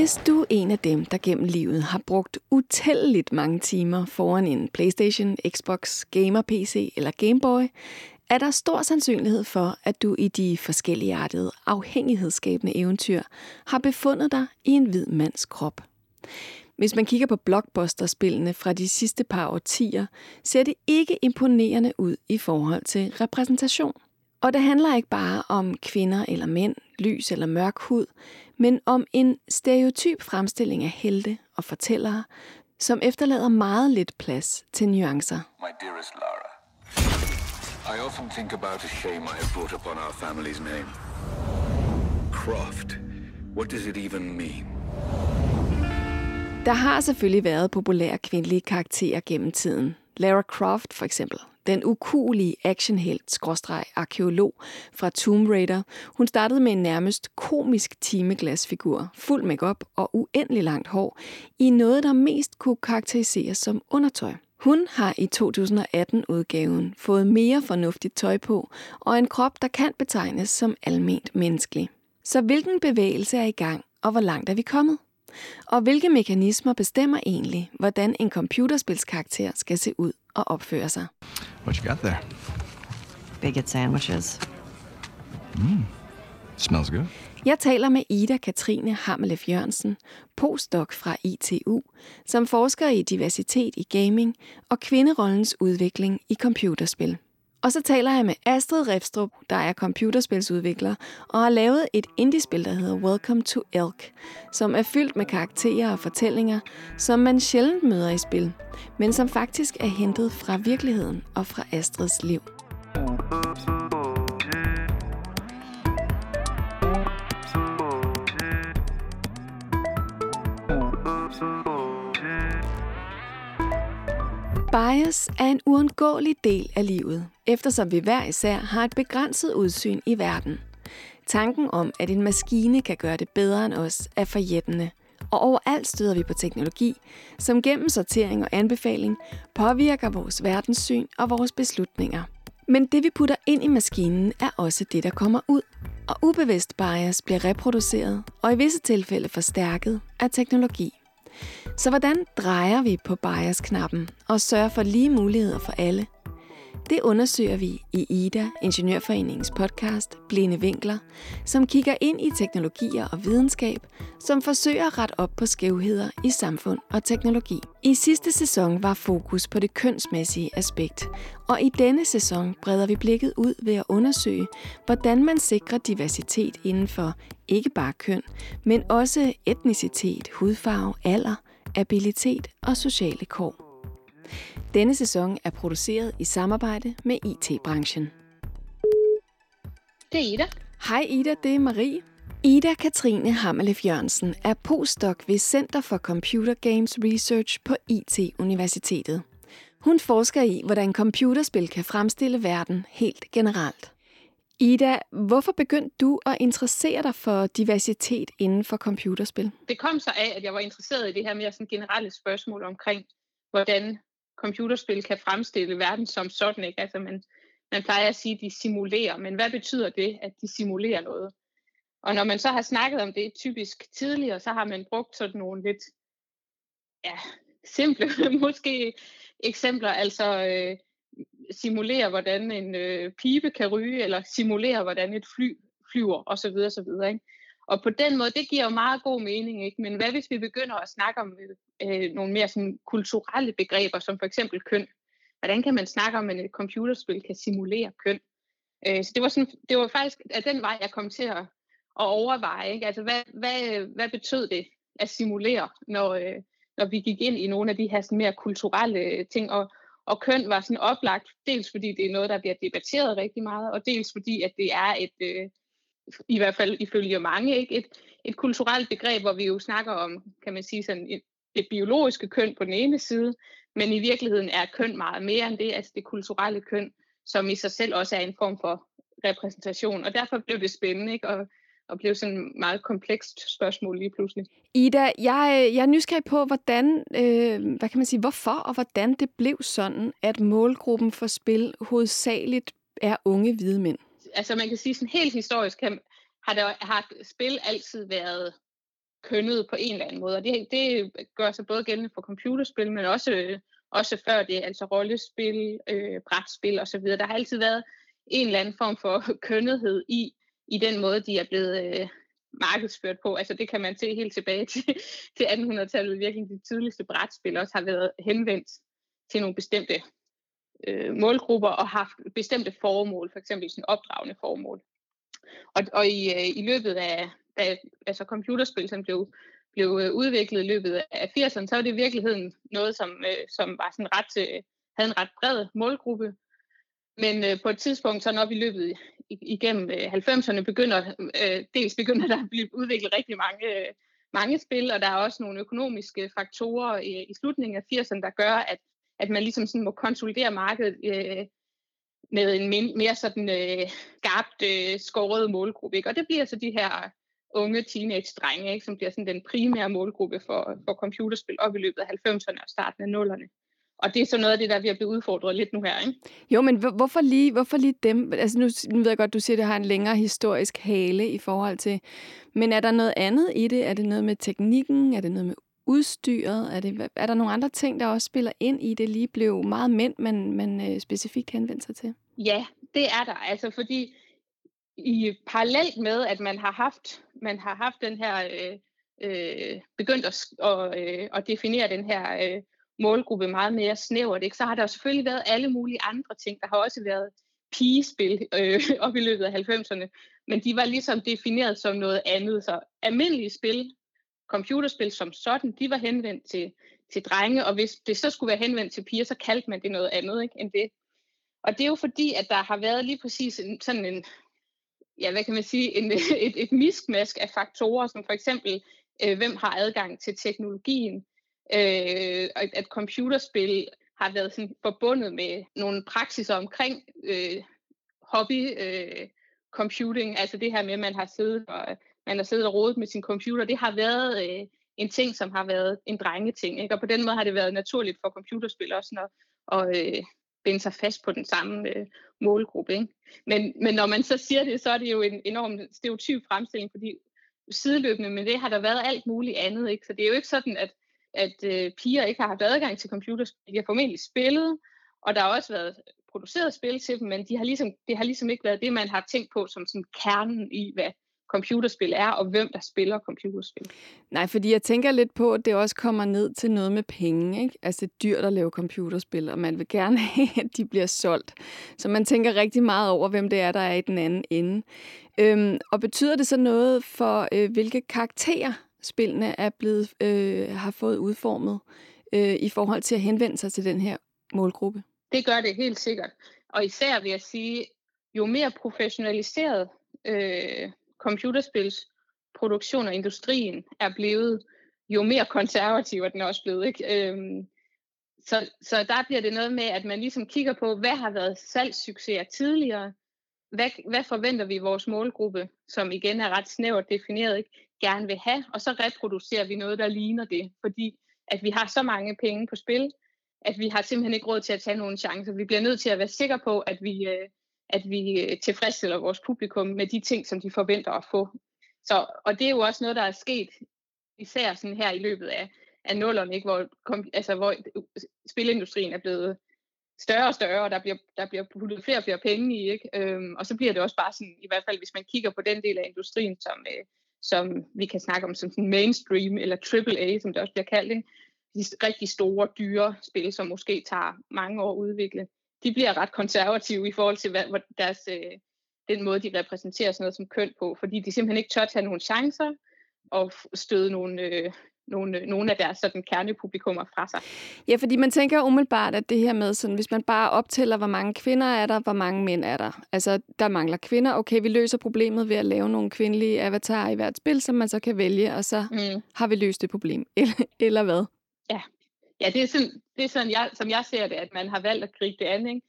Hvis du er en af dem, der gennem livet har brugt utalligt mange timer foran en PlayStation, Xbox, Gamer-PC eller Gameboy, er der stor sandsynlighed for, at du i de forskellige artede afhængighedsskabende eventyr har befundet dig i en hvid mands krop. Hvis man kigger på blockbuster-spillene fra de sidste par årtier, ser det ikke imponerende ud i forhold til repræsentation. Og det handler ikke bare om kvinder eller mænd, lys eller mørk hud, men om en stereotyp fremstilling af helte og fortællere, som efterlader meget lidt plads til nuancer. My dearest Lara, I often think about the shame I have brought upon our family's name. Croft, what does it even mean? Der har selvfølgelig været populære kvindelige karakterer gennem tiden. Lara Croft for eksempel. Den ukulige actionhelt skråstreg arkeolog fra Tomb Raider. Hun startede med en nærmest komisk timeglasfigur, fuld makeup og uendelig langt hår, i noget, der mest kunne karakteriseres som undertøj. Hun har i 2018-udgaven fået mere fornuftigt tøj på, og en krop, der kan betegnes som alment menneskelig. Så hvilken bevægelse er i gang, og hvor langt er vi kommet? Og hvilke mekanismer bestemmer egentlig, hvordan en computerspilskarakter skal se ud og opføre sig? What you got there? Bigot sandwiches. Smells good. Jeg taler med Ida Katrine Hammelef Jørgensen, postdoc fra ITU, som forsker i diversitet i gaming og kvinderollens udvikling i computerspil. Og så taler jeg med Astrid Refstrup, der er computerspilsudvikler og har lavet et indiespil, der hedder Welcome to Elk, som er fyldt med karakterer og fortællinger, som man sjældent møder i spil, men som faktisk er hentet fra virkeligheden og fra Astrids liv. Bias er en uundgåelig del af livet, eftersom vi hver især har et begrænset udsyn i verden. Tanken om, at en maskine kan gøre det bedre end os, er forjættende, og overalt støder vi på teknologi, som gennem sortering og anbefaling påvirker vores verdenssyn og vores beslutninger. Men det vi putter ind i maskinen er også det, der kommer ud. Og ubevidst bias bliver reproduceret og i visse tilfælde forstærket af teknologi. Så hvordan drejer vi på bias-knappen og sørger for lige muligheder for alle? Det undersøger vi i IDA, Ingeniørforeningens podcast Blinde Vinkler, som kigger ind i teknologier og videnskab, som forsøger at rette op på skævheder i samfund og teknologi. I sidste sæson var fokus på det kønsmæssige aspekt, og i denne sæson breder vi blikket ud ved at undersøge, hvordan man sikrer diversitet inden for ikke bare køn, men også etnicitet, hudfarve, alder, abilitet og sociale kår. Denne sæson er produceret i samarbejde med IT-branchen. Det er Ida. Hej Ida, det er Marie. Ida Katrine Hammelef Jørgensen er postdoc ved Center for Computer Games Research på IT-universitetet. Hun forsker i, hvordan computerspil kan fremstille verden helt generelt. Ida, hvorfor begyndte du at interessere dig for diversitet inden for computerspil? Det kom så af, at jeg var interesseret i det her mere sådan generelle spørgsmål omkring, hvordan computerspil kan fremstille verden som sådan. Ikke? Altså man, man plejer at sige, at de simulerer, men hvad betyder det, at de simulerer noget? Og når man så har snakket om det typisk tidligere, så har man brugt sådan nogle lidt ja, simple måske eksempler, altså øh, simulere, hvordan en øh, pibe kan ryge, eller simulere, hvordan et fly flyver, osv. osv. Ikke? Og på den måde, det giver jo meget god mening, ikke? men hvad hvis vi begynder at snakke om øh, nogle mere sådan, kulturelle begreber, som for eksempel køn? Hvordan kan man snakke om, at et computerspil kan simulere køn? Øh, så det var, sådan, det var faktisk at den vej, jeg kom til at, at overveje. Ikke? Altså, hvad, hvad, hvad betød det at simulere, når, øh, når vi gik ind i nogle af de her sådan, mere kulturelle ting? Og, og køn var sådan oplagt, dels fordi det er noget, der bliver debatteret rigtig meget, og dels fordi, at det er et, øh, i hvert fald ifølge mange, ikke? Et, et kulturelt begreb, hvor vi jo snakker om, kan man sige, sådan et, det biologiske køn på den ene side, men i virkeligheden er køn meget mere end det, altså det kulturelle køn, som i sig selv også er en form for repræsentation. Og derfor blev det spændende, ikke? Og, og blev sådan et meget komplekst spørgsmål lige pludselig. Ida, jeg, jeg er nysgerrig på, hvordan, øh, hvad kan man sige, hvorfor og hvordan det blev sådan, at målgruppen for spil hovedsageligt er unge hvide mænd. Altså man kan sige sådan helt historisk, har, der, har spil altid været kønnet på en eller anden måde. Og det, det gør sig både gældende for computerspil, men også, også før det, altså rollespil, øh, brætspil osv. Der har altid været en eller anden form for kønnethed i, i den måde, de er blevet øh, markedsført på. Altså det kan man se helt tilbage til, til 1800-tallet. Virkelig de tidligste brætspil også har været henvendt til nogle bestemte øh, målgrupper og haft bestemte formål, for eksempel sådan opdragende formål. Og, og i, øh, i løbet af, da altså computerspil som blev, blev øh, udviklet i løbet af 80'erne, så var det i virkeligheden noget, som, øh, som var sådan ret, øh, havde en ret bred målgruppe. Men øh, på et tidspunkt, så når vi løbet igennem øh, 90'erne, begynder, øh, dels begynder der at blive udviklet rigtig mange, øh, mange spil, og der er også nogle økonomiske faktorer i, i slutningen af 80'erne, der gør, at, at man ligesom sådan må konsolidere markedet øh, med en mere sådan øh, skarpt øh, skåret målgruppe. Ikke? Og det bliver så de her unge teenage-drenge, ikke? som bliver sådan den primære målgruppe for, for computerspil op i løbet af 90'erne og starten af 0'erne. Og det er så noget af det, der vi har blevet udfordret lidt nu her. Ikke? Jo, men hvorfor lige, hvorfor lige dem? Altså nu, nu ved jeg godt, du siger, at det har en længere historisk hale i forhold til... Men er der noget andet i det? Er det noget med teknikken? Er det noget med udstyret? Er, det, er der nogle andre ting, der også spiller ind i det lige blev meget mænd, man, man øh, specifikt henvendte sig til? Ja, det er der. Altså fordi i parallelt med, at man har haft, man har haft den her, øh, øh, begyndt at, og, øh, at definere den her øh, målgruppe meget mere snævert, ikke? så har der jo selvfølgelig været alle mulige andre ting. Der har også været pigespil øh, op i løbet af 90'erne, men de var ligesom defineret som noget andet. Så almindelige spil, computerspil som sådan, de var henvendt til, til drenge, og hvis det så skulle være henvendt til piger, så kaldte man det noget andet ikke, end det. Og det er jo fordi, at der har været lige præcis en, sådan en, ja, hvad kan man sige, en, et, et miskmask af faktorer, som for eksempel, øh, hvem har adgang til teknologien, øh, at, computerspil har været sådan forbundet med nogle praksiser omkring øh, hobby øh, computing, altså det her med, at man har siddet og, man har siddet og rodet med sin computer, det har været øh, en ting, som har været en drengeting, ikke? og på den måde har det været naturligt for computerspil også at, og, øh, binde sig fast på den samme øh, målgruppe. Ikke? Men, men når man så siger det, så er det jo en enorm stereotyp fremstilling, fordi sideløbende med det har der været alt muligt andet. Ikke? Så det er jo ikke sådan, at, at øh, piger ikke har haft adgang til computerspil. De har formentlig spillet, og der har også været produceret spil til dem, men de har ligesom, det har ligesom ikke været det, man har tænkt på som sådan kernen i, hvad, computerspil er, og hvem der spiller computerspil. Nej, fordi jeg tænker lidt på, at det også kommer ned til noget med penge. Ikke? Altså det er dyrt at lave computerspil, og man vil gerne have, at de bliver solgt. Så man tænker rigtig meget over, hvem det er, der er i den anden ende. Øhm, og betyder det så noget for, øh, hvilke karakterer spillene er blevet, øh, har fået udformet øh, i forhold til at henvende sig til den her målgruppe? Det gør det helt sikkert. Og især vil jeg sige, jo mere professionaliseret øh, computerspilsproduktion og industrien er blevet, jo mere konservativ er den også blevet. Ikke? Øhm, så, så der bliver det noget med, at man ligesom kigger på, hvad har været salgssucceser tidligere, hvad, hvad forventer vi vores målgruppe, som igen er ret snævert defineret, ikke, gerne vil have, og så reproducerer vi noget, der ligner det, fordi at vi har så mange penge på spil, at vi har simpelthen ikke råd til at tage nogle chancer. Vi bliver nødt til at være sikre på, at vi, øh, at vi øh, tilfredsstiller vores publikum med de ting, som de forventer at få. Så, og det er jo også noget, der er sket, især sådan her i løbet af, af nullerne, ikke? Hvor, kom, altså, hvor øh, spilindustrien er blevet større og større, og der bliver, der bliver puttet flere og flere penge i. Ikke? Øhm, og så bliver det også bare sådan, i hvert fald hvis man kigger på den del af industrien, som, øh, som vi kan snakke om som sådan mainstream, eller AAA, som det også bliver kaldt, ikke? de rigtig store, dyre spil, som måske tager mange år at udvikle de bliver ret konservative i forhold til hvad, hvad deres, øh, den måde, de repræsenterer sådan noget som køn på, fordi de simpelthen ikke tør tage nogle chancer og støde nogle, øh, nogle, nogle af deres sådan, kernepublikummer fra sig. Ja, fordi man tænker umiddelbart, at det her med, sådan, hvis man bare optæller, hvor mange kvinder er der, hvor mange mænd er der. Altså, der mangler kvinder. Okay, vi løser problemet ved at lave nogle kvindelige avatarer i hvert spil, som man så kan vælge, og så mm. har vi løst det problem. Eller, eller hvad? Ja, ja det, er sådan, det er sådan, jeg, som jeg ser det, at man har valgt at gribe det an. Ikke?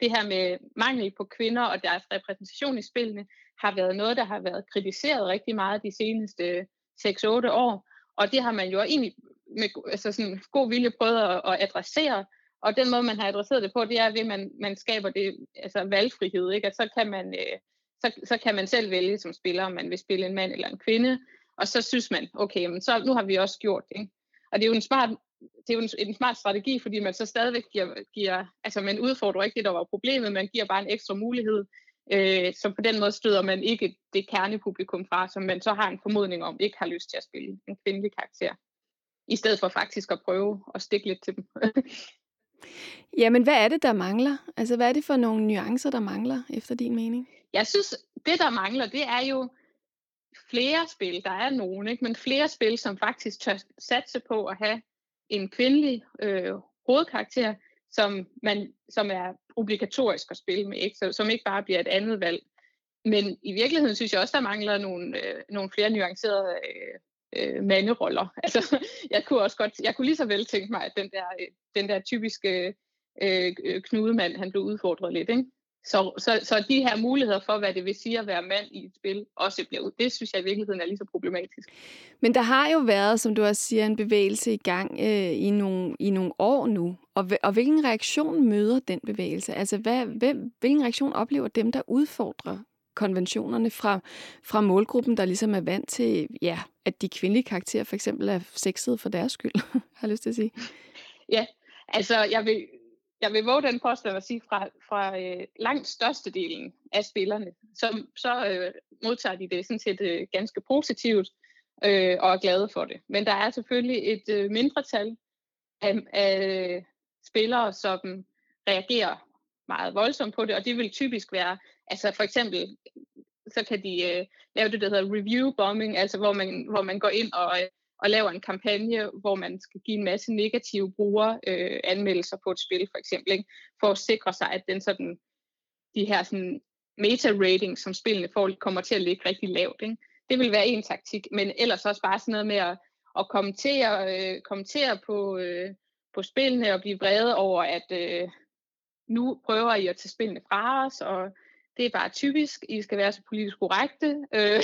Det her med mangel på kvinder og deres repræsentation i spillene har været noget, der har været kritiseret rigtig meget de seneste 6-8 år. Og det har man jo egentlig med altså sådan god vilje prøvet at, at adressere. Og den måde, man har adresseret det på, det er ved, at man, man skaber det, altså valgfrihed. Ikke? At så kan man, øh, så, så kan man selv vælge som spiller, om man vil spille en mand eller en kvinde. Og så synes man, okay, men så, nu har vi også gjort det. Ikke? Og det er jo en smart, det er jo en, en smart strategi, fordi man så stadigvæk giver, giver altså man udfordrer ikke det, der var problemet, man giver bare en ekstra mulighed, øh, så på den måde støder man ikke det kernepublikum fra, som man så har en formodning om, ikke har lyst til at spille en kvindelig karakter. I stedet for faktisk at prøve at stikke lidt til dem. Jamen, hvad er det, der mangler? Altså, hvad er det for nogle nuancer, der mangler, efter din mening? Jeg synes, det der mangler, det er jo flere spil. Der er nogen, ikke? men flere spil, som faktisk tør satse på at have en kvindelig øh, hovedkarakter, som, man, som er obligatorisk at spille med, ikke? Så, som ikke bare bliver et andet valg. Men i virkeligheden synes jeg også, der mangler nogle, øh, nogle flere nuancerede øh, øh, manderoller. Altså, jeg kunne også godt, jeg kunne lige så vel tænke mig, at den der, øh, den der typiske øh, øh knudemand, han blev udfordret lidt, ikke? Så, så, så de her muligheder for, hvad det vil sige at være mand i et spil, også bliver ud. Det synes jeg i virkeligheden er lige så problematisk. Men der har jo været, som du også siger, en bevægelse i gang øh, i, nogle, i nogle år nu. Og, og hvilken reaktion møder den bevægelse? Altså, hvad, hvem, hvilken reaktion oplever dem, der udfordrer konventionerne fra, fra målgruppen, der ligesom er vant til, ja, at de kvindelige karakterer for eksempel er sexede for deres skyld, har jeg lyst til at sige. Ja, altså jeg vil, jeg vil våge den påstand at sige, fra, fra øh, langt størstedelen af spillerne, som så øh, modtager de det sådan set øh, ganske positivt øh, og er glade for det. Men der er selvfølgelig et øh, mindretal af, af øh, spillere, som reagerer meget voldsomt på det, og det vil typisk være, altså for eksempel, så kan de øh, lave det, der hedder review bombing, altså hvor man, hvor man går ind og, øh, og laver en kampagne, hvor man skal give en masse negative brugere øh, anmeldelser på et spil, for eksempel, ikke? for at sikre sig, at den sådan, de her sådan, meta-rating, som spillene får, kommer til at ligge rigtig lavt. Ikke? Det vil være en taktik, men ellers også bare sådan noget med at, at kommentere, øh, kommentere på, øh, på spillene og blive vrede over, at øh, nu prøver I at tage spillene fra os, og det er bare typisk, I skal være så politisk korrekte. Øh,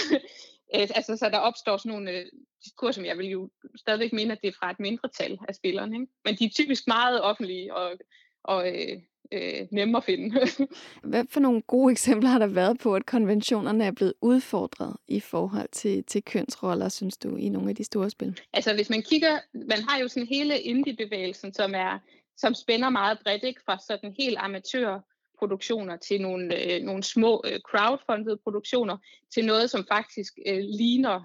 altså, så der opstår sådan nogle øh, diskurser, som jeg vil jo stadigvæk mene, at det er fra et mindretal af spillerne. Ikke? Men de er typisk meget offentlige og, og øh, øh, nemme at finde. Hvad for nogle gode eksempler har der været på, at konventionerne er blevet udfordret i forhold til, til kønsroller, synes du, i nogle af de store spil? Altså hvis man kigger, man har jo sådan hele indie-bevægelsen, som er som spænder meget bredt, ikke? fra sådan helt amatør produktioner til nogle, øh, nogle små øh, crowdfunded produktioner til noget, som faktisk øh, ligner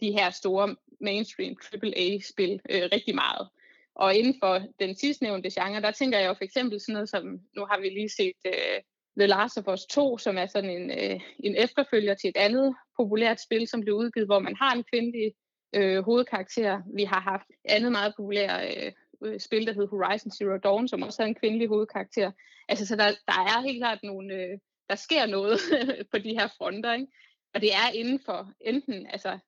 de her store mainstream AAA-spil øh, rigtig meget. Og inden for den sidstnævnte genre, der tænker jeg jo for eksempel sådan noget som, nu har vi lige set øh, The Last of Us 2, som er sådan en, øh, en efterfølger til et andet populært spil, som blev udgivet, hvor man har en kvindelig øh, hovedkarakter. Vi har haft andet meget populært øh, øh, spil, der hed Horizon Zero Dawn, som også havde en kvindelig hovedkarakter. Altså, så der, der er helt klart nogle, øh, der sker noget på de her fronter, ikke? Og det er inden for enten altså,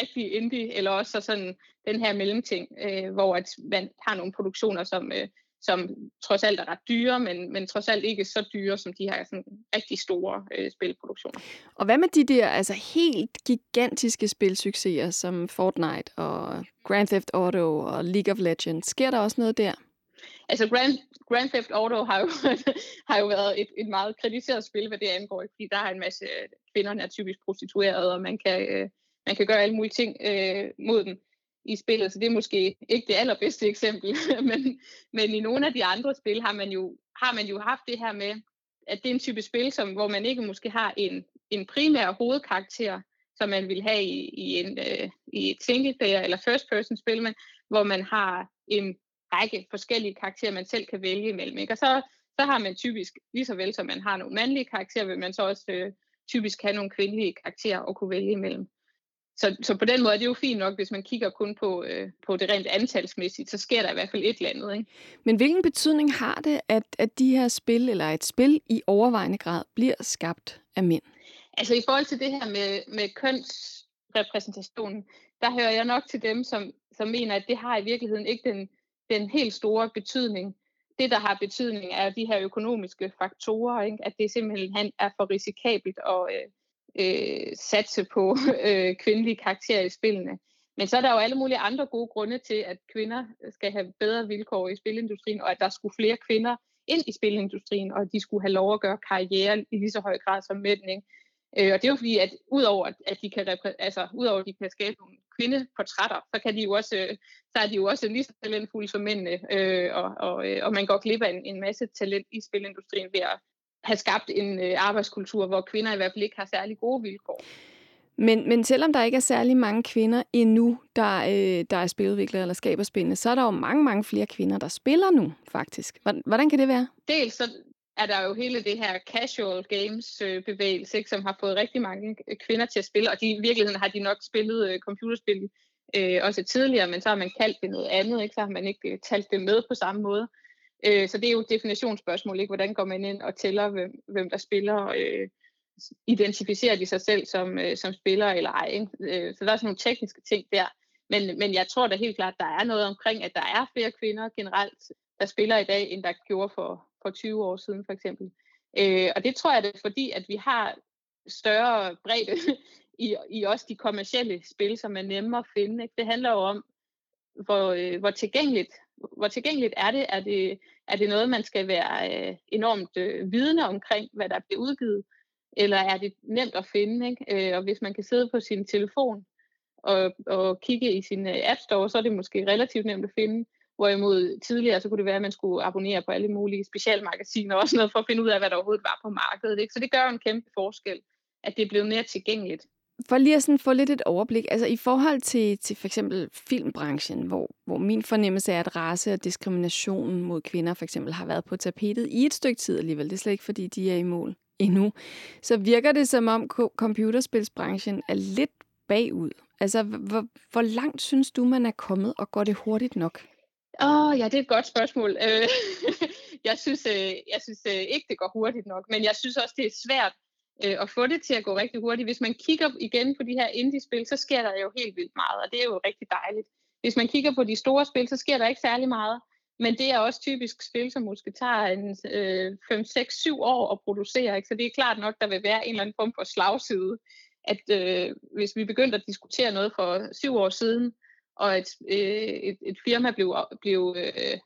rigtig indie, eller også så sådan den her mellemting, øh, hvor at man har nogle produktioner, som, øh, som trods alt er ret dyre, men, men trods alt ikke så dyre som de her sådan, rigtig store øh, spilproduktioner. Og hvad med de der altså helt gigantiske spilsucceser som Fortnite og Grand Theft Auto og League of Legends? Sker der også noget der? Altså Grand, Grand Theft Auto har jo, har jo været et, et meget kritiseret spil, hvad det angår, fordi der er en masse kvinder, der er typisk prostituerede, og man kan, øh, man kan gøre alle mulige ting øh, mod dem i spillet, så det er måske ikke det allerbedste eksempel, men, men i nogle af de andre spil har man jo, har man jo haft det her med, at det er en type spil, som, hvor man ikke måske har en, en primær hovedkarakter, som man vil have i, i, en, øh, i et single player eller first person spil, men hvor man har en række forskellige karakterer, man selv kan vælge imellem. Ikke? Og så, så har man typisk, lige så vel som man har nogle mandlige karakterer, vil man så også øh, typisk have nogle kvindelige karakterer at kunne vælge imellem. Så, så på den måde er det jo fint nok, hvis man kigger kun på, øh, på det rent antalsmæssigt, så sker der i hvert fald et eller andet. Ikke? Men hvilken betydning har det, at, at de her spil, eller et spil i overvejende grad, bliver skabt af mænd? Altså i forhold til det her med, med kønsrepræsentationen, der hører jeg nok til dem, som, som mener, at det har i virkeligheden ikke den, den helt store betydning. Det, der har betydning, er de her økonomiske faktorer, ikke? at det simpelthen er for risikabelt at, øh, øh, satse på øh, kvindelige karakterer i spillene. Men så er der jo alle mulige andre gode grunde til, at kvinder skal have bedre vilkår i spilindustrien, og at der skulle flere kvinder ind i spilindustrien, og at de skulle have lov at gøre karriere i lige så høj grad som mænd. Ikke? Øh, og det er jo fordi, at udover at de kan, altså, udover at de kan skabe nogle kvindeportrætter, så, kan de jo også, øh, så er de jo også lige så talentfulde som mændene, øh, og, og, øh, og man går glip af en, en masse talent i spilindustrien ved at have skabt en øh, arbejdskultur, hvor kvinder i hvert fald ikke har særlig gode vilkår. Men, men selvom der ikke er særlig mange kvinder endnu, der, øh, der er spiludviklere eller skaber spændende, så er der jo mange, mange flere kvinder, der spiller nu, faktisk. Hvordan, hvordan kan det være? Dels så er der jo hele det her casual games øh, som har fået rigtig mange øh, kvinder til at spille, og de, i virkeligheden har de nok spillet øh, computerspil øh, også tidligere, men så har man kaldt det noget andet, ikke? så har man ikke øh, talt det med på samme måde. Øh, så det er jo et definitionsspørgsmål, ikke? hvordan går man ind og tæller, hvem, hvem der spiller, øh, identificerer de sig selv som, øh, som spiller eller ej. Ikke? Øh, så der er sådan nogle tekniske ting der. Men, men jeg tror da helt klart, der er noget omkring, at der er flere kvinder generelt, der spiller i dag, end der gjorde for, for 20 år siden for eksempel. Øh, og det tror jeg, det er fordi, at vi har større bredde i, i også de kommercielle spil, som er nemmere at finde. Ikke? Det handler jo om, hvor, øh, hvor, tilgængeligt, hvor tilgængeligt er det? Er det, er det noget, man skal være øh, enormt øh, vidne omkring, hvad der bliver udgivet? Eller er det nemt at finde? Ikke? Øh, og hvis man kan sidde på sin telefon og, og kigge i sin øh, App Store, så er det måske relativt nemt at finde. Hvorimod tidligere, så kunne det være, at man skulle abonnere på alle mulige specialmagasiner og sådan noget, for at finde ud af, hvad der overhovedet var på markedet. Ikke? Så det gør jo en kæmpe forskel, at det er blevet mere tilgængeligt. For lige at sådan få lidt et overblik, altså i forhold til, til for eksempel filmbranchen, hvor, hvor min fornemmelse er, at race og diskrimination mod kvinder for eksempel har været på tapetet i et stykke tid alligevel, det er slet ikke fordi, de er i mål endnu, så virker det som om computerspilsbranchen er lidt bagud. Altså, hvor, hvor langt synes du, man er kommet, og går det hurtigt nok? Åh, oh, ja, det er et godt spørgsmål. Øh, jeg synes, øh, jeg synes øh, ikke, det går hurtigt nok, men jeg synes også, det er svært øh, og få det til at gå rigtig hurtigt. Hvis man kigger igen på de her indie-spil, så sker der jo helt vildt meget, og det er jo rigtig dejligt. Hvis man kigger på de store spil, så sker der ikke særlig meget. Men det er også typisk spil, som måske tager en øh, 5, 6, 7 år at producere. Ikke? Så det er klart nok, der vil være en eller anden form for slagside. At øh, hvis vi begyndte at diskutere noget for syv år siden, og et, øh, et, et firma blev, blev, øh,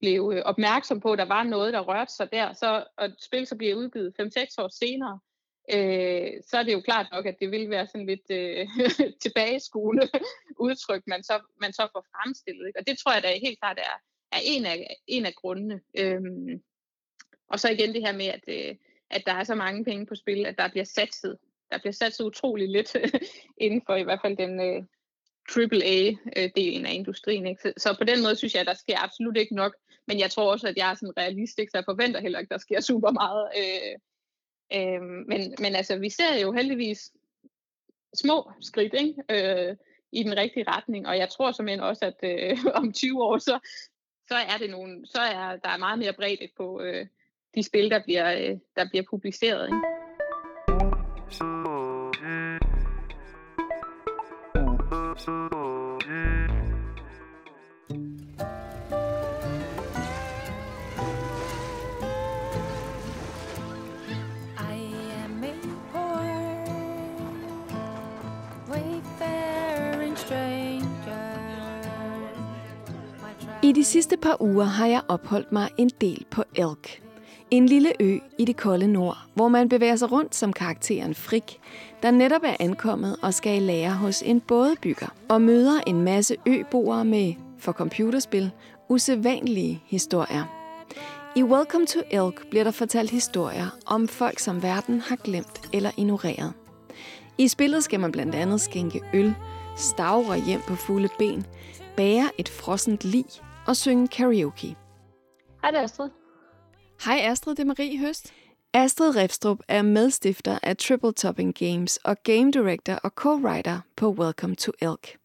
blev opmærksom på, at der var noget, der rørte sig der, så, og et spil så bliver udgivet 5-6 år senere, øh, så er det jo klart nok, at det vil være sådan lidt øh, tilbageskole udtryk, man så, man så får fremstillet. Ikke? Og det tror jeg da helt klart er, er en, af, en af grundene. Øhm, og så igen det her med, at, øh, at der er så mange penge på spil, at der bliver satset. Der bliver satset utrolig lidt inden for i hvert fald den øh, AAA-delen øh, af industrien. Ikke? Så, så på den måde synes jeg, at der sker absolut ikke nok. Men jeg tror også, at jeg er sådan realistisk, så jeg forventer heller ikke, at der sker super meget. Øh, øh, men, men altså, vi ser jo heldigvis små skridt ikke? Øh, i den rigtige retning, og jeg tror simpelthen også, at øh, om 20 år, så, så er det nogle, så er der er meget mere bredt på øh, de spil, der bliver, øh, der bliver publiceret. Ikke? I de sidste par uger har jeg opholdt mig en del på Elk. En lille ø i det kolde nord, hvor man bevæger sig rundt som karakteren Frik, der netop er ankommet og skal i lære hos en bådebygger, og møder en masse øboere med, for computerspil, usædvanlige historier. I Welcome to Elk bliver der fortalt historier om folk, som verden har glemt eller ignoreret. I spillet skal man blandt andet skænke øl, stavre hjem på fulde ben, bære et frossent lig og synge karaoke. Hej, det er Astrid. Hej Astrid, det er Marie Høst. Astrid Refstrup er medstifter af Triple Topping Games og game director og co-writer på Welcome to Elk.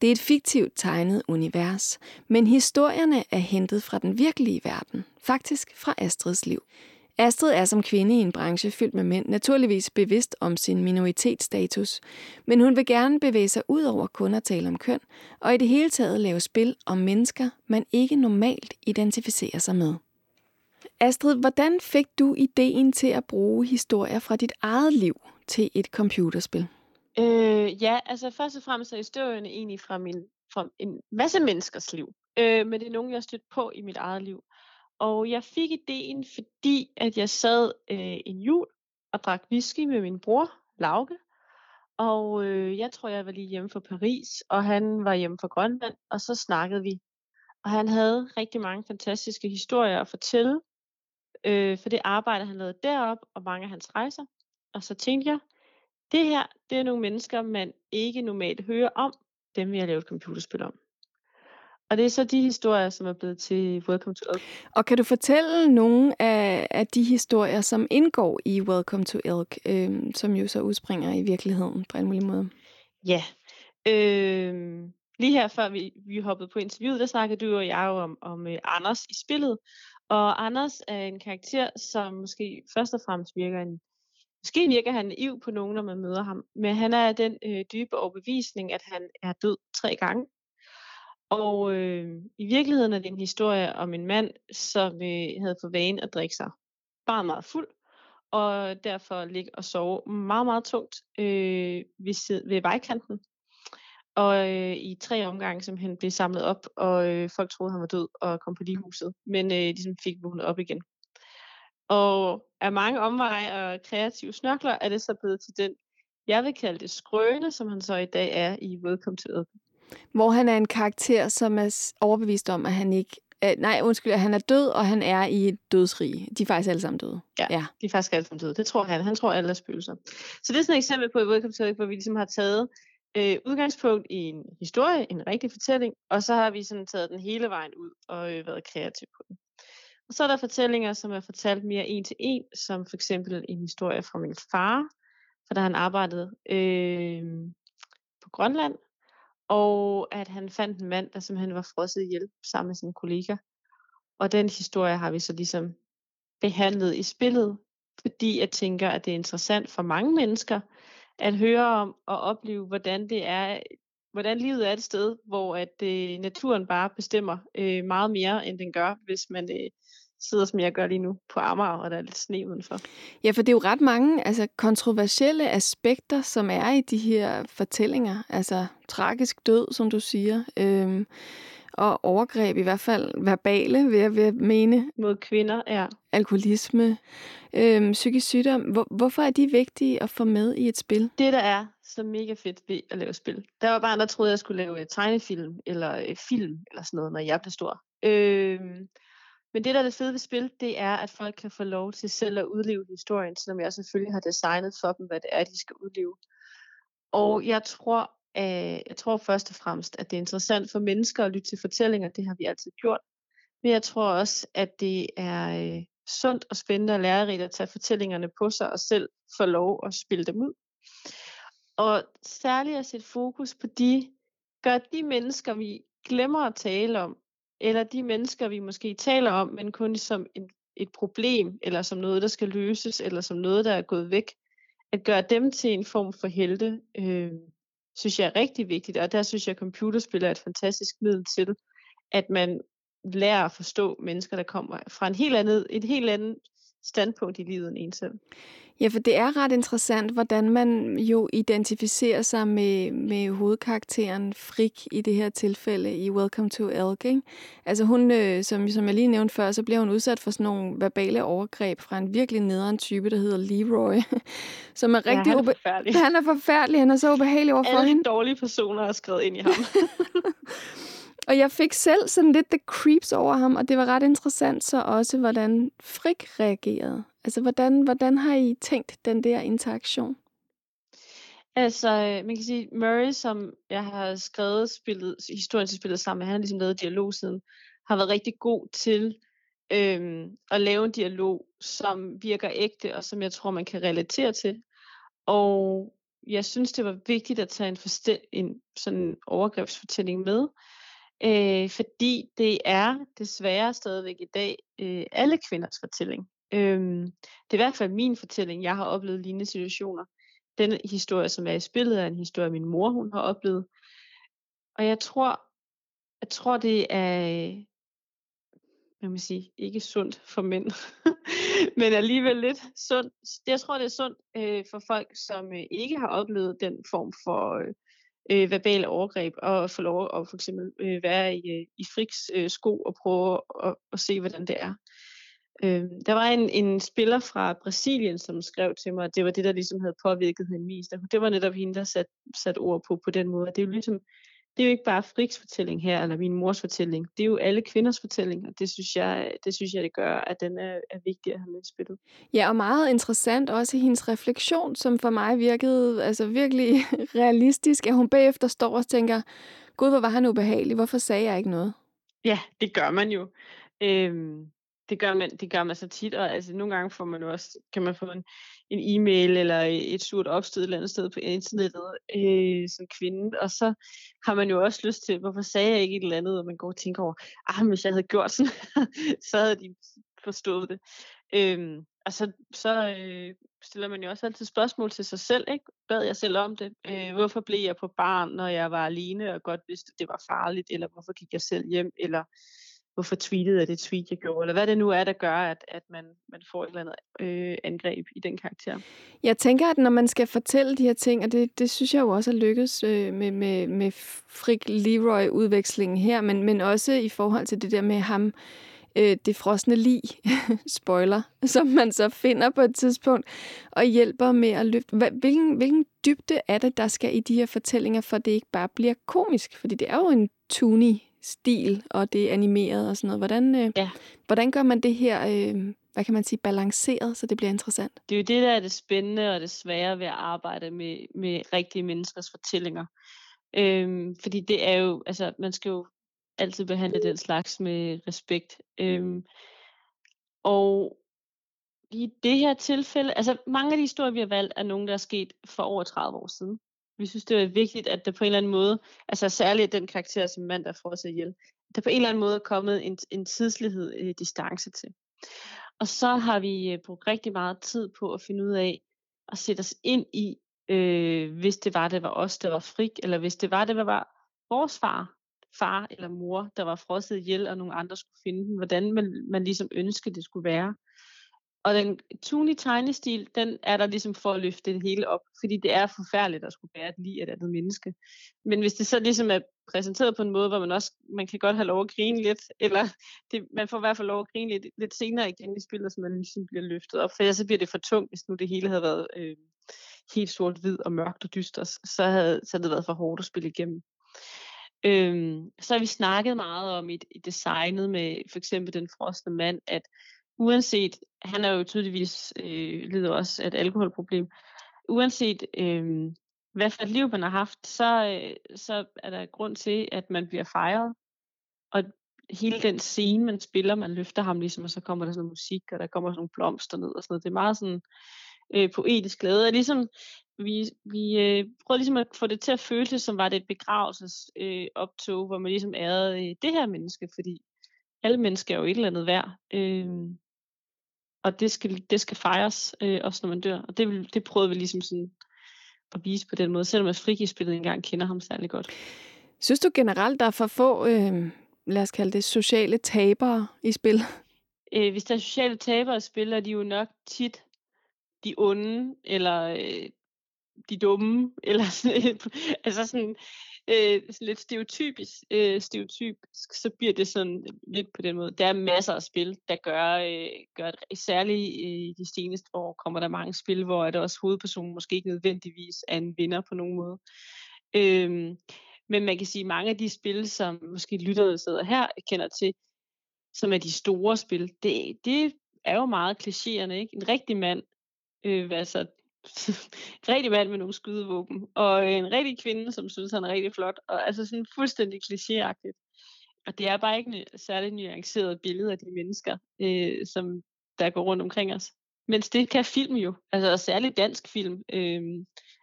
Det er et fiktivt tegnet univers, men historierne er hentet fra den virkelige verden, faktisk fra Astrids liv. Astrid er som kvinde i en branche fyldt med mænd naturligvis bevidst om sin minoritetsstatus, men hun vil gerne bevæge sig ud over kun at tale om køn, og i det hele taget lave spil om mennesker, man ikke normalt identificerer sig med. Astrid, hvordan fik du ideen til at bruge historier fra dit eget liv til et computerspil? Øh, ja, altså først og fremmest er historierne egentlig fra, min, fra en masse menneskers liv. Øh, men det er nogen, jeg har stødt på i mit eget liv. Og jeg fik ideen, fordi at jeg sad øh, en jul og drak whisky med min bror, Lauke. Og øh, jeg tror, jeg var lige hjemme fra Paris, og han var hjemme fra Grønland, og så snakkede vi. Og han havde rigtig mange fantastiske historier at fortælle, øh, for det arbejde, han lavede derop, og mange af hans rejser. Og så tænkte jeg, det her, det er nogle mennesker, man ikke normalt hører om, dem vi lave et computerspil om. Og det er så de historier, som er blevet til Welcome to Elk. Og kan du fortælle nogle af, af de historier, som indgår i Welcome to Elk, øh, som jo så udspringer i virkeligheden på en mulig måde? Ja. Øh, lige her før vi, vi hoppede på interviewet, der snakkede du og jeg jo om, om uh, Anders i spillet. Og Anders er en karakter, som måske først og fremmest virker en Måske virker han naiv på nogen, når man møder ham, men han er den øh, dybe overbevisning, at han er død tre gange. Og øh, i virkeligheden er det en historie om en mand, som øh, havde for vane at drikke sig bare meget fuld, og derfor ligge og sove meget, meget tungt øh, ved, ved vejkanten. Og øh, i tre omgange som han blev samlet op, og øh, folk troede, han var død og kom på ligehuset, men øh, ligesom fik vågnet op igen. Og af mange omveje og kreative snørkler er det så blevet til den, jeg vil kalde det skrøne, som han så i dag er i Welcome to Elk. Hvor han er en karakter, som er overbevist om, at han ikke... Øh, nej, undskyld, at han er død, og han er i et dødsrige. De er faktisk alle sammen døde. Ja, ja, de er faktisk alle sammen døde. Det tror han. Han tror, alle er spøgelser. Så det er sådan et eksempel på Welcome Elk, hvor vi ligesom har taget øh, udgangspunkt i en historie, en rigtig fortælling, og så har vi sådan taget den hele vejen ud og øh, været kreative på den. Og så er der fortællinger, som er fortalt mere en til en, som for eksempel en historie fra min far, for da han arbejdede øh, på Grønland, og at han fandt en mand, der simpelthen var frosset ihjel sammen med sin kollega. Og den historie har vi så ligesom behandlet i spillet, fordi jeg tænker, at det er interessant for mange mennesker at høre om og opleve, hvordan det er, hvordan livet er et sted, hvor at øh, naturen bare bestemmer øh, meget mere, end den gør, hvis man øh, sidder, som jeg gør lige nu, på Amager, og der er lidt sne udenfor. Ja, for det er jo ret mange altså, kontroversielle aspekter, som er i de her fortællinger. Altså tragisk død, som du siger. Øhm, og overgreb, i hvert fald verbale, vil jeg, vil jeg mene. Mod kvinder, ja. Alkoholisme, øhm, psykisk sygdom. Hvor, hvorfor er de vigtige at få med i et spil? Det, der er så mega fedt ved at lave spil. Der var bare der troede, jeg skulle lave tegnefilm, eller film, eller sådan noget, når jeg blev stor. Øhm, men det, der er det fede ved spil, det er, at folk kan få lov til selv at udleve historien, selvom jeg selvfølgelig har designet for dem, hvad det er, de skal udleve. Og jeg tror, øh, jeg tror først og fremmest, at det er interessant for mennesker at lytte til fortællinger. Det har vi altid gjort. Men jeg tror også, at det er øh, sundt og spændende og lærerigt at tage fortællingerne på sig og selv få lov at spille dem ud. Og særligt at sætte fokus på de, gør de mennesker, vi glemmer at tale om, eller de mennesker, vi måske taler om, men kun som en, et problem, eller som noget, der skal løses, eller som noget, der er gået væk. At gøre dem til en form for helte, øh, synes jeg er rigtig vigtigt, og der synes jeg, at computerspil er et fantastisk middel til, at man lærer at forstå mennesker, der kommer fra en helt anden, et helt andet standpunkt i livet end en selv. Ja, for det er ret interessant, hvordan man jo identificerer sig med, med hovedkarakteren Frik i det her tilfælde i Welcome to Elk. Ikke? Altså hun, øh, som, som jeg lige nævnte før, så bliver hun udsat for sådan nogle verbale overgreb fra en virkelig nederen type, der hedder Leroy. som er rigtig ja, han er forfærdelig. Han er forfærdelig, han er så ubehagelig overfor Alle hende. dårlige personer er skrevet ind i ham. Og jeg fik selv sådan lidt the creeps over ham, og det var ret interessant så også, hvordan Frik reagerede. Altså, hvordan, hvordan har I tænkt den der interaktion? Altså, man kan sige, Murray, som jeg har skrevet spillet, historien til spillet sammen med, han har ligesom lavet dialog siden, har været rigtig god til øhm, at lave en dialog, som virker ægte, og som jeg tror, man kan relatere til. Og jeg synes, det var vigtigt at tage en, forstæ- en sådan overgrebsfortælling med, øh, fordi det er desværre stadigvæk i dag øh, alle kvinders fortælling. Øh, det er i hvert fald min fortælling. Jeg har oplevet lignende situationer. Den historie, som er i spillet, er en historie, min mor hun har oplevet. Og jeg tror, jeg tror det er, hvad man sige, ikke sundt for mænd, men alligevel lidt sundt. Jeg tror, det er sundt øh, for folk, som øh, ikke har oplevet den form for øh, øh, verbale overgreb, og få lov at for eksempel øh, være i, øh, i Friks øh, sko og prøve at, at, at se, hvordan det er. Øh, der var en, en spiller fra Brasilien, som skrev til mig, at det var det, der ligesom havde påvirket hende mest. Det var netop hende, der satte sat ord på på den måde. Det er jo ligesom, det er jo ikke bare Friks fortælling her, eller min mors fortælling. Det er jo alle kvinders fortælling, og det synes jeg, det, synes jeg, det gør, at den er, er vigtig at have med i spillet. Ja, og meget interessant også hendes refleksion, som for mig virkede altså virkelig realistisk, at hun bagefter står og tænker, gud, hvor var han ubehagelig, hvorfor sagde jeg ikke noget? Ja, det gør man jo. Øhm, det gør man, det gør man så tit, og altså nogle gange får man jo også, kan man få en, en e-mail eller et surt opstød et eller andet sted på internettet øh, som kvinde, og så har man jo også lyst til, hvorfor sagde jeg ikke et eller andet, og man går og tænker over, ah, hvis jeg havde gjort sådan, så havde de forstået det. Øhm, og så, så øh, stiller man jo også altid spørgsmål til sig selv, ikke? Bad jeg selv om det? Øh, hvorfor blev jeg på barn, når jeg var alene og godt vidste, at det var farligt? Eller hvorfor gik jeg selv hjem? Eller hvorfor tweetede jeg det tweet, jeg gjorde, eller hvad det nu er, der gør, at, at man, man får et eller andet øh, angreb i den karakter. Jeg tænker, at når man skal fortælle de her ting, og det, det synes jeg jo også er lykkedes øh, med, med, med Frik Leroy-udvekslingen her, men, men også i forhold til det der med ham, øh, det frosne lig, spoiler, som man så finder på et tidspunkt, og hjælper med at løfte. Hvilken, hvilken dybde er det, der skal i de her fortællinger, for det ikke bare bliver komisk? Fordi det er jo en tuni stil, og det er animeret og sådan noget. Hvordan, øh, ja. hvordan gør man det her, øh, hvad kan man sige, balanceret, så det bliver interessant? Det er jo det, der er det spændende og det svære ved at arbejde med, med rigtige menneskers fortællinger. Øhm, fordi det er jo, altså man skal jo altid behandle den slags med respekt. Øhm, og i det her tilfælde, altså mange af de historier, vi har valgt, er nogle, der er sket for over 30 år siden. Vi synes, det er vigtigt, at der på en eller anden måde, altså særligt den karakter, som mand, der får sig ihjel, der på en eller anden måde er kommet en, en tidslighed, øh, distance til. Og så har vi øh, brugt rigtig meget tid på at finde ud af, at sætte os ind i, øh, hvis det var, det var os, der var frik, eller hvis det var, det var vores far, far eller mor, der var frosset ihjel, og nogle andre skulle finde den, hvordan man, man ligesom ønskede, det skulle være. Og den Toony tegnestil, den er der ligesom for at løfte det hele op, fordi det er forfærdeligt at skulle bære et lige af et andet menneske. Men hvis det så ligesom er præsenteret på en måde, hvor man også, man kan godt have lov at grine lidt, eller det, man får i hvert fald lov at grine lidt, lidt senere igen i spillet, så man ligesom bliver løftet op, for ellers så bliver det for tungt, hvis nu det hele havde været øh, helt sort-hvid og mørkt og dystert, så havde, så havde det været for hårdt at spille igennem. Øhm, så har vi snakket meget om i, i designet med for eksempel den frosne mand, at uanset, han er jo tydeligvis øh, lider også af et alkoholproblem, uanset øh, hvad for et liv man har haft, så, øh, så er der grund til, at man bliver fejret. Og hele den scene, man spiller, man løfter ham ligesom, og så kommer der sådan noget musik, og der kommer sådan nogle blomster ned og sådan noget. Det er meget sådan øh, poetisk glæde. Og ligesom, vi, vi øh, prøvede ligesom at få det til at føles, som var det et begravelsesoptog, øh, hvor man ligesom ærede øh, det her menneske, fordi alle mennesker er jo et eller andet værd. Øh, og det skal, det skal fejres, øh, også når man dør. Og det, det prøvede vi ligesom sådan at vise på den måde, selvom jeg friki spillet engang kender ham særlig godt. Synes du generelt, der er for få, øh, lad os kalde det, sociale tabere i spil? Øh, hvis der er sociale tabere i spil, er de jo nok tit de onde, eller øh, de dumme, eller sådan, altså sådan, øh, lidt stereotypisk, øh, stereotypisk, så bliver det sådan lidt på den måde. Der er masser af spil, der gør, øh, gør det. Særligt i de seneste år kommer der mange spil, hvor det også hovedpersonen måske ikke nødvendigvis er en vinder på nogen måde. Øh, men man kan sige, at mange af de spil, som måske lytterne sidder her, kender til, som er de store spil, det, det er jo meget klichéerne, ikke? En rigtig mand, øh, altså rigtig mand med nogle skydevåben, og øh, en rigtig kvinde, som synes, han er rigtig flot, og altså sådan fuldstændig klichéagtigt. Og det er bare ikke et øh, særlig nuanceret billede af de mennesker, øh, som der går rundt omkring os. Mens det kan film jo, altså særligt dansk film, øh,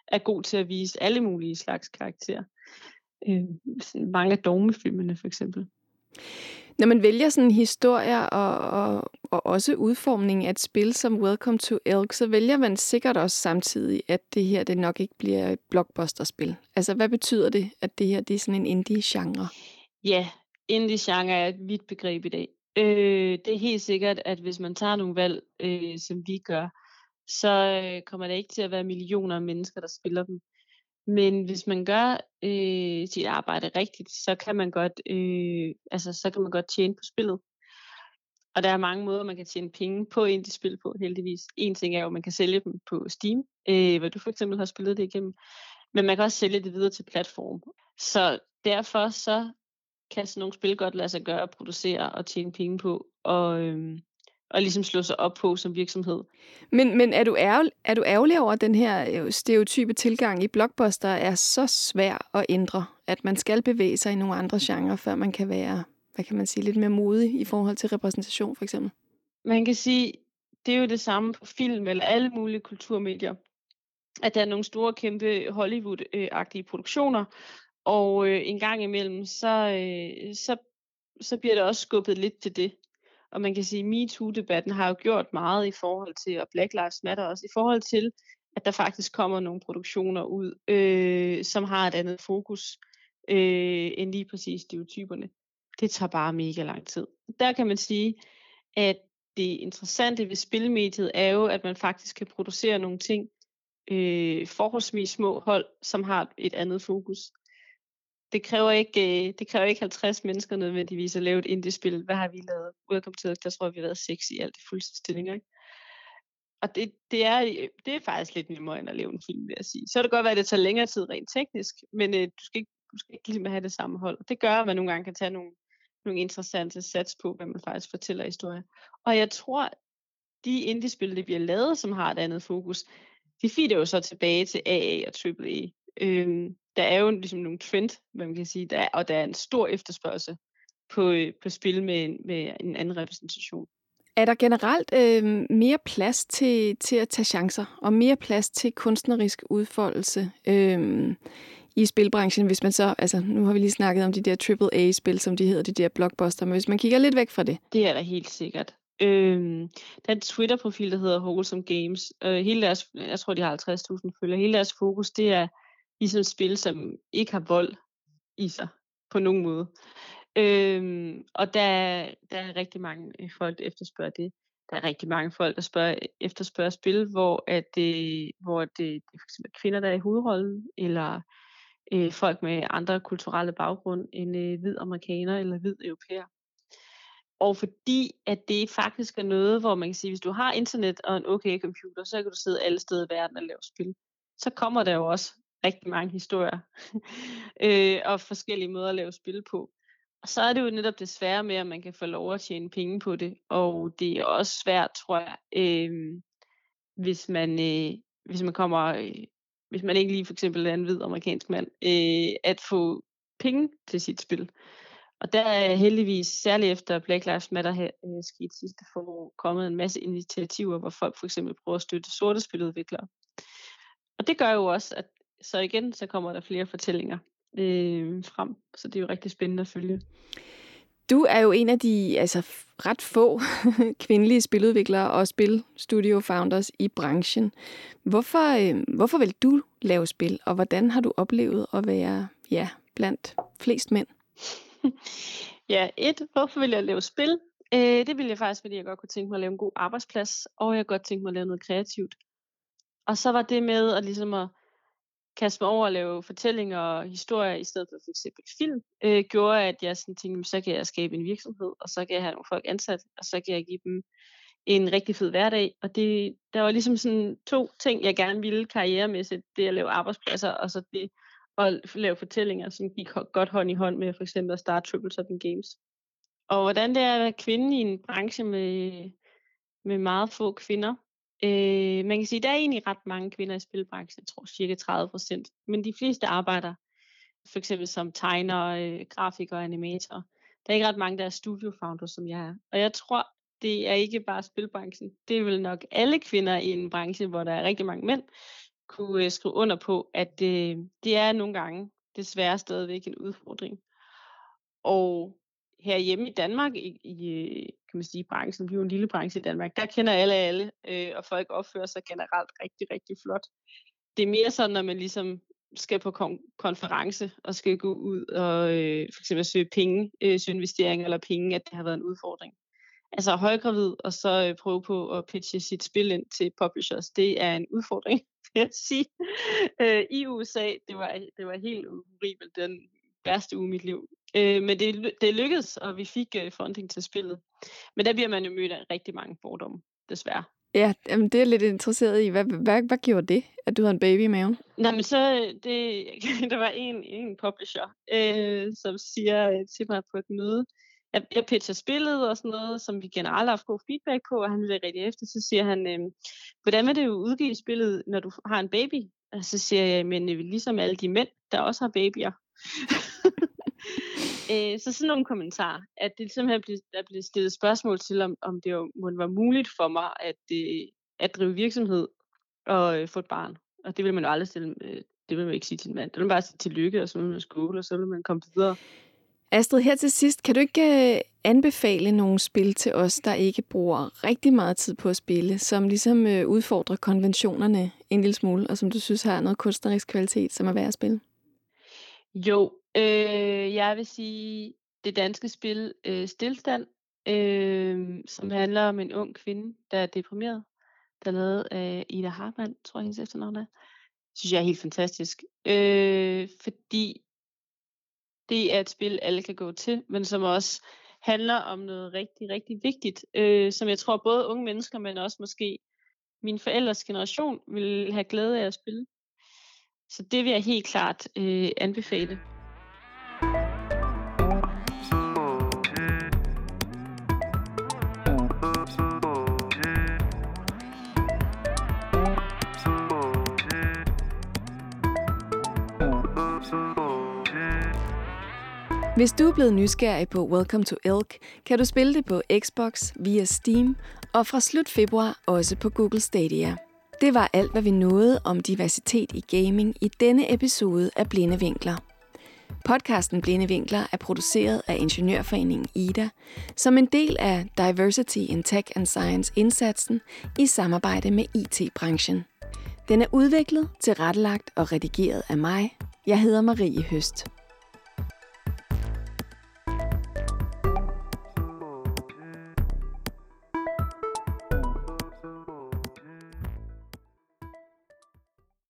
er god til at vise alle mulige slags karakterer. Øh, mange af dogmefilmene for eksempel. Når man vælger sådan historier og, og, og også udformning af et spil som Welcome to Elk, så vælger man sikkert også samtidig, at det her det nok ikke bliver et blockbuster-spil. Altså, hvad betyder det, at det her det er sådan en indie-genre? Ja, indie-genre er et vidt begreb i dag. Øh, det er helt sikkert, at hvis man tager nogle valg, øh, som vi gør, så øh, kommer der ikke til at være millioner af mennesker, der spiller dem. Men hvis man gør øh, sit arbejde rigtigt, så kan man godt, øh, altså så kan man godt tjene på spillet. Og der er mange måder, man kan tjene penge på indie-spil på, heldigvis. En ting er jo, at man kan sælge dem på Steam, øh, hvor du for eksempel har spillet det igennem. Men man kan også sælge det videre til platform. Så derfor så kan sådan nogle spil godt lade sig gøre at producere og tjene penge på, og, øhm, og ligesom slå sig op på som virksomhed. Men, men er, du ærgerlig, er du ærgerlig over, at den her øh, stereotype tilgang i blockbuster er så svær at ændre, at man skal bevæge sig i nogle andre genrer, før man kan være, hvad kan man sige, lidt mere modig i forhold til repræsentation for eksempel? Man kan sige, det er jo det samme på film eller alle mulige kulturmedier, at der er nogle store, kæmpe Hollywood-agtige produktioner, og øh, en gang imellem, så, øh, så, så bliver det også skubbet lidt til det. Og man kan sige, at MeToo-debatten har jo gjort meget i forhold til, og Black Lives Matter også, i forhold til, at der faktisk kommer nogle produktioner ud, øh, som har et andet fokus øh, end lige præcis stereotyperne. Det tager bare mega lang tid. Der kan man sige, at det interessante ved spilmediet er jo, at man faktisk kan producere nogle ting, øh, forholdsvis små hold, som har et andet fokus det kræver ikke, øh, det kræver ikke 50 mennesker nødvendigvis at lave et indie-spil. Hvad har vi lavet? Welcome to, der tror jeg, vi har været seks i alt i fuldstændig ikke? Og det, det, er, øh, det er faktisk lidt nemmere end at lave en film, vil jeg sige. Så kan det godt være, at det tager længere tid rent teknisk, men øh, du skal ikke, du skal ikke lige med have det samme hold. Det gør, at man nogle gange kan tage nogle, nogle interessante sats på, hvad man faktisk fortæller historier. Og jeg tror, de indie-spil, der bliver lavet, som har et andet fokus, de feeder jo så tilbage til AA og AAA. E. Øhm, der er jo ligesom nogle trend, hvad man kan sige, der er, og der er en stor efterspørgsel på, øh, på spil med, en, med en anden repræsentation. Er der generelt øh, mere plads til, til at tage chancer, og mere plads til kunstnerisk udfoldelse øh, i spilbranchen, hvis man så, altså nu har vi lige snakket om de der AAA-spil, som de hedder, de der blockbuster, men hvis man kigger lidt væk fra det. Det er da helt sikkert. Øhm, der er en Twitter-profil, der hedder Wholesome Games. Øh, hele deres, jeg tror, de har 50.000 følgere. Hele deres fokus, det er i sådan et spil, som ikke har vold i sig på nogen måde. Øhm, og der, der er rigtig mange øh, folk, der efterspørger det. Der er rigtig mange folk, der spørger, efterspørger spil, hvor, at det, hvor det, det er for eksempel kvinder, der er i hovedrollen, eller øh, folk med andre kulturelle baggrund end øh, hvid amerikaner eller hvid europæer. Og fordi at det faktisk er noget, hvor man kan sige, hvis du har internet og en okay computer, så kan du sidde alle steder i verden og lave spil. Så kommer der jo også rigtig mange historier øh, og forskellige måder at lave spil på. Og så er det jo netop det svære med, at man kan få lov at tjene penge på det. Og det er også svært, tror jeg, øh, hvis, man, øh, hvis man kommer, øh, hvis man ikke lige for eksempel er en hvid amerikansk mand, øh, at få penge til sit spil. Og der er heldigvis, særligt efter Black Lives Matter her, øh, skete sidste forår, kommet en masse initiativer, hvor folk for eksempel prøver at støtte sorte spiludviklere. Og det gør jo også, at så igen, så kommer der flere fortællinger øh, frem. Så det er jo rigtig spændende at følge. Du er jo en af de altså, ret få kvindelige spiludviklere og spilstudio-founders i branchen. Hvorfor, øh, hvorfor vil du lave spil, og hvordan har du oplevet at være ja, blandt flest mænd? ja, et, hvorfor vil jeg lave spil? Øh, det vil jeg faktisk, fordi jeg godt kunne tænke mig at lave en god arbejdsplads, og jeg godt tænke mig at lave noget kreativt. Og så var det med at ligesom at kaste mig over at lave fortællinger og historier i stedet for for eksempel film, øh, gjorde, at jeg sådan tænkte, så kan jeg skabe en virksomhed, og så kan jeg have nogle folk ansat, og så kan jeg give dem en rigtig fed hverdag. Og det, der var ligesom sådan to ting, jeg gerne ville karrieremæssigt. Det at lave arbejdspladser, og så det at lave fortællinger, som gik godt hånd i hånd med for eksempel at starte Triple Seven Games. Og hvordan det er at være kvinde i en branche med, med meget få kvinder, Øh, man kan sige, at der er egentlig ret mange kvinder i spilbranchen, jeg tror cirka 30 procent, men de fleste arbejder for eksempel som tegner, øh, grafiker og animator. Der er ikke ret mange, der er studiofounder, som jeg er. Og jeg tror, det er ikke bare spilbranchen. Det er vel nok alle kvinder i en branche, hvor der er rigtig mange mænd, kunne øh, skrive under på, at øh, det er nogle gange desværre stadigvæk en udfordring. Og herhjemme i Danmark, i, i kan man sige, branchen, vi er jo en lille branche i Danmark, der kender alle alle, øh, og folk opfører sig generelt rigtig, rigtig flot. Det er mere sådan, når man ligesom skal på kon- konference og skal gå ud og øh, for eksempel søge penge, øh, søge investeringer eller penge, at det har været en udfordring. Altså højgravid og så øh, prøve på at pitche sit spil ind til publishers, det er en udfordring, vil jeg sige. Øh, I USA, det var, det var helt horribelt, den værste uge i mit liv, Øh, men det, det lykkedes, og vi fik øh, funding til spillet. Men der bliver man jo mødt af rigtig mange fordomme, desværre. Ja, jamen, det er lidt interesseret i. Hvad, hvad, hvad gjorde det, at du havde en baby i maven? Nej, men så, øh, det, der var en, en publisher, øh, som siger øh, til mig på et møde, jeg, jeg pitcher spillet og sådan noget, som vi generelt har haft god feedback på, og han vil rigtig efter, så siger han, øh, hvordan vil det jo udgive spillet, når du har en baby? Og så siger jeg, men øh, ligesom alle de mænd, der også har babyer. øh, så sådan nogle kommentarer, at det simpelthen blev, der blev stillet spørgsmål til, om, om det var, var muligt for mig at, øh, at drive virksomhed og øh, få et barn. Og det vil man jo aldrig stille, øh, det vil man ikke sige til en mand. Det vil man bare sige til lykke, og så vil man skole, og så vil man komme videre. Astrid, her til sidst, kan du ikke anbefale nogle spil til os, der ikke bruger rigtig meget tid på at spille, som ligesom udfordrer konventionerne en lille smule, og som du synes har noget kunstnerisk kvalitet, som er værd at spille? Jo, øh, jeg vil sige det danske spil øh, Stilstand, øh, som handler om en ung kvinde, der er deprimeret, der er lavet af Ida Hartmann, tror jeg hendes efternavn er. Synes jeg er helt fantastisk. Øh, fordi det er et spil, alle kan gå til, men som også handler om noget rigtig, rigtig vigtigt, øh, som jeg tror både unge mennesker, men også måske min forældres generation vil have glæde af at spille. Så det vil jeg helt klart øh, anbefale. Hvis du er blevet nysgerrig på Welcome to Elk, kan du spille det på Xbox via Steam og fra slut februar også på Google Stadia. Det var alt, hvad vi nåede om diversitet i gaming i denne episode af Blinde Vinkler. Podcasten Blinde Vinkler er produceret af Ingeniørforeningen IDA som en del af Diversity in Tech and Science indsatsen i samarbejde med IT-branchen. Den er udviklet, tilrettelagt og redigeret af mig. Jeg hedder Marie Høst.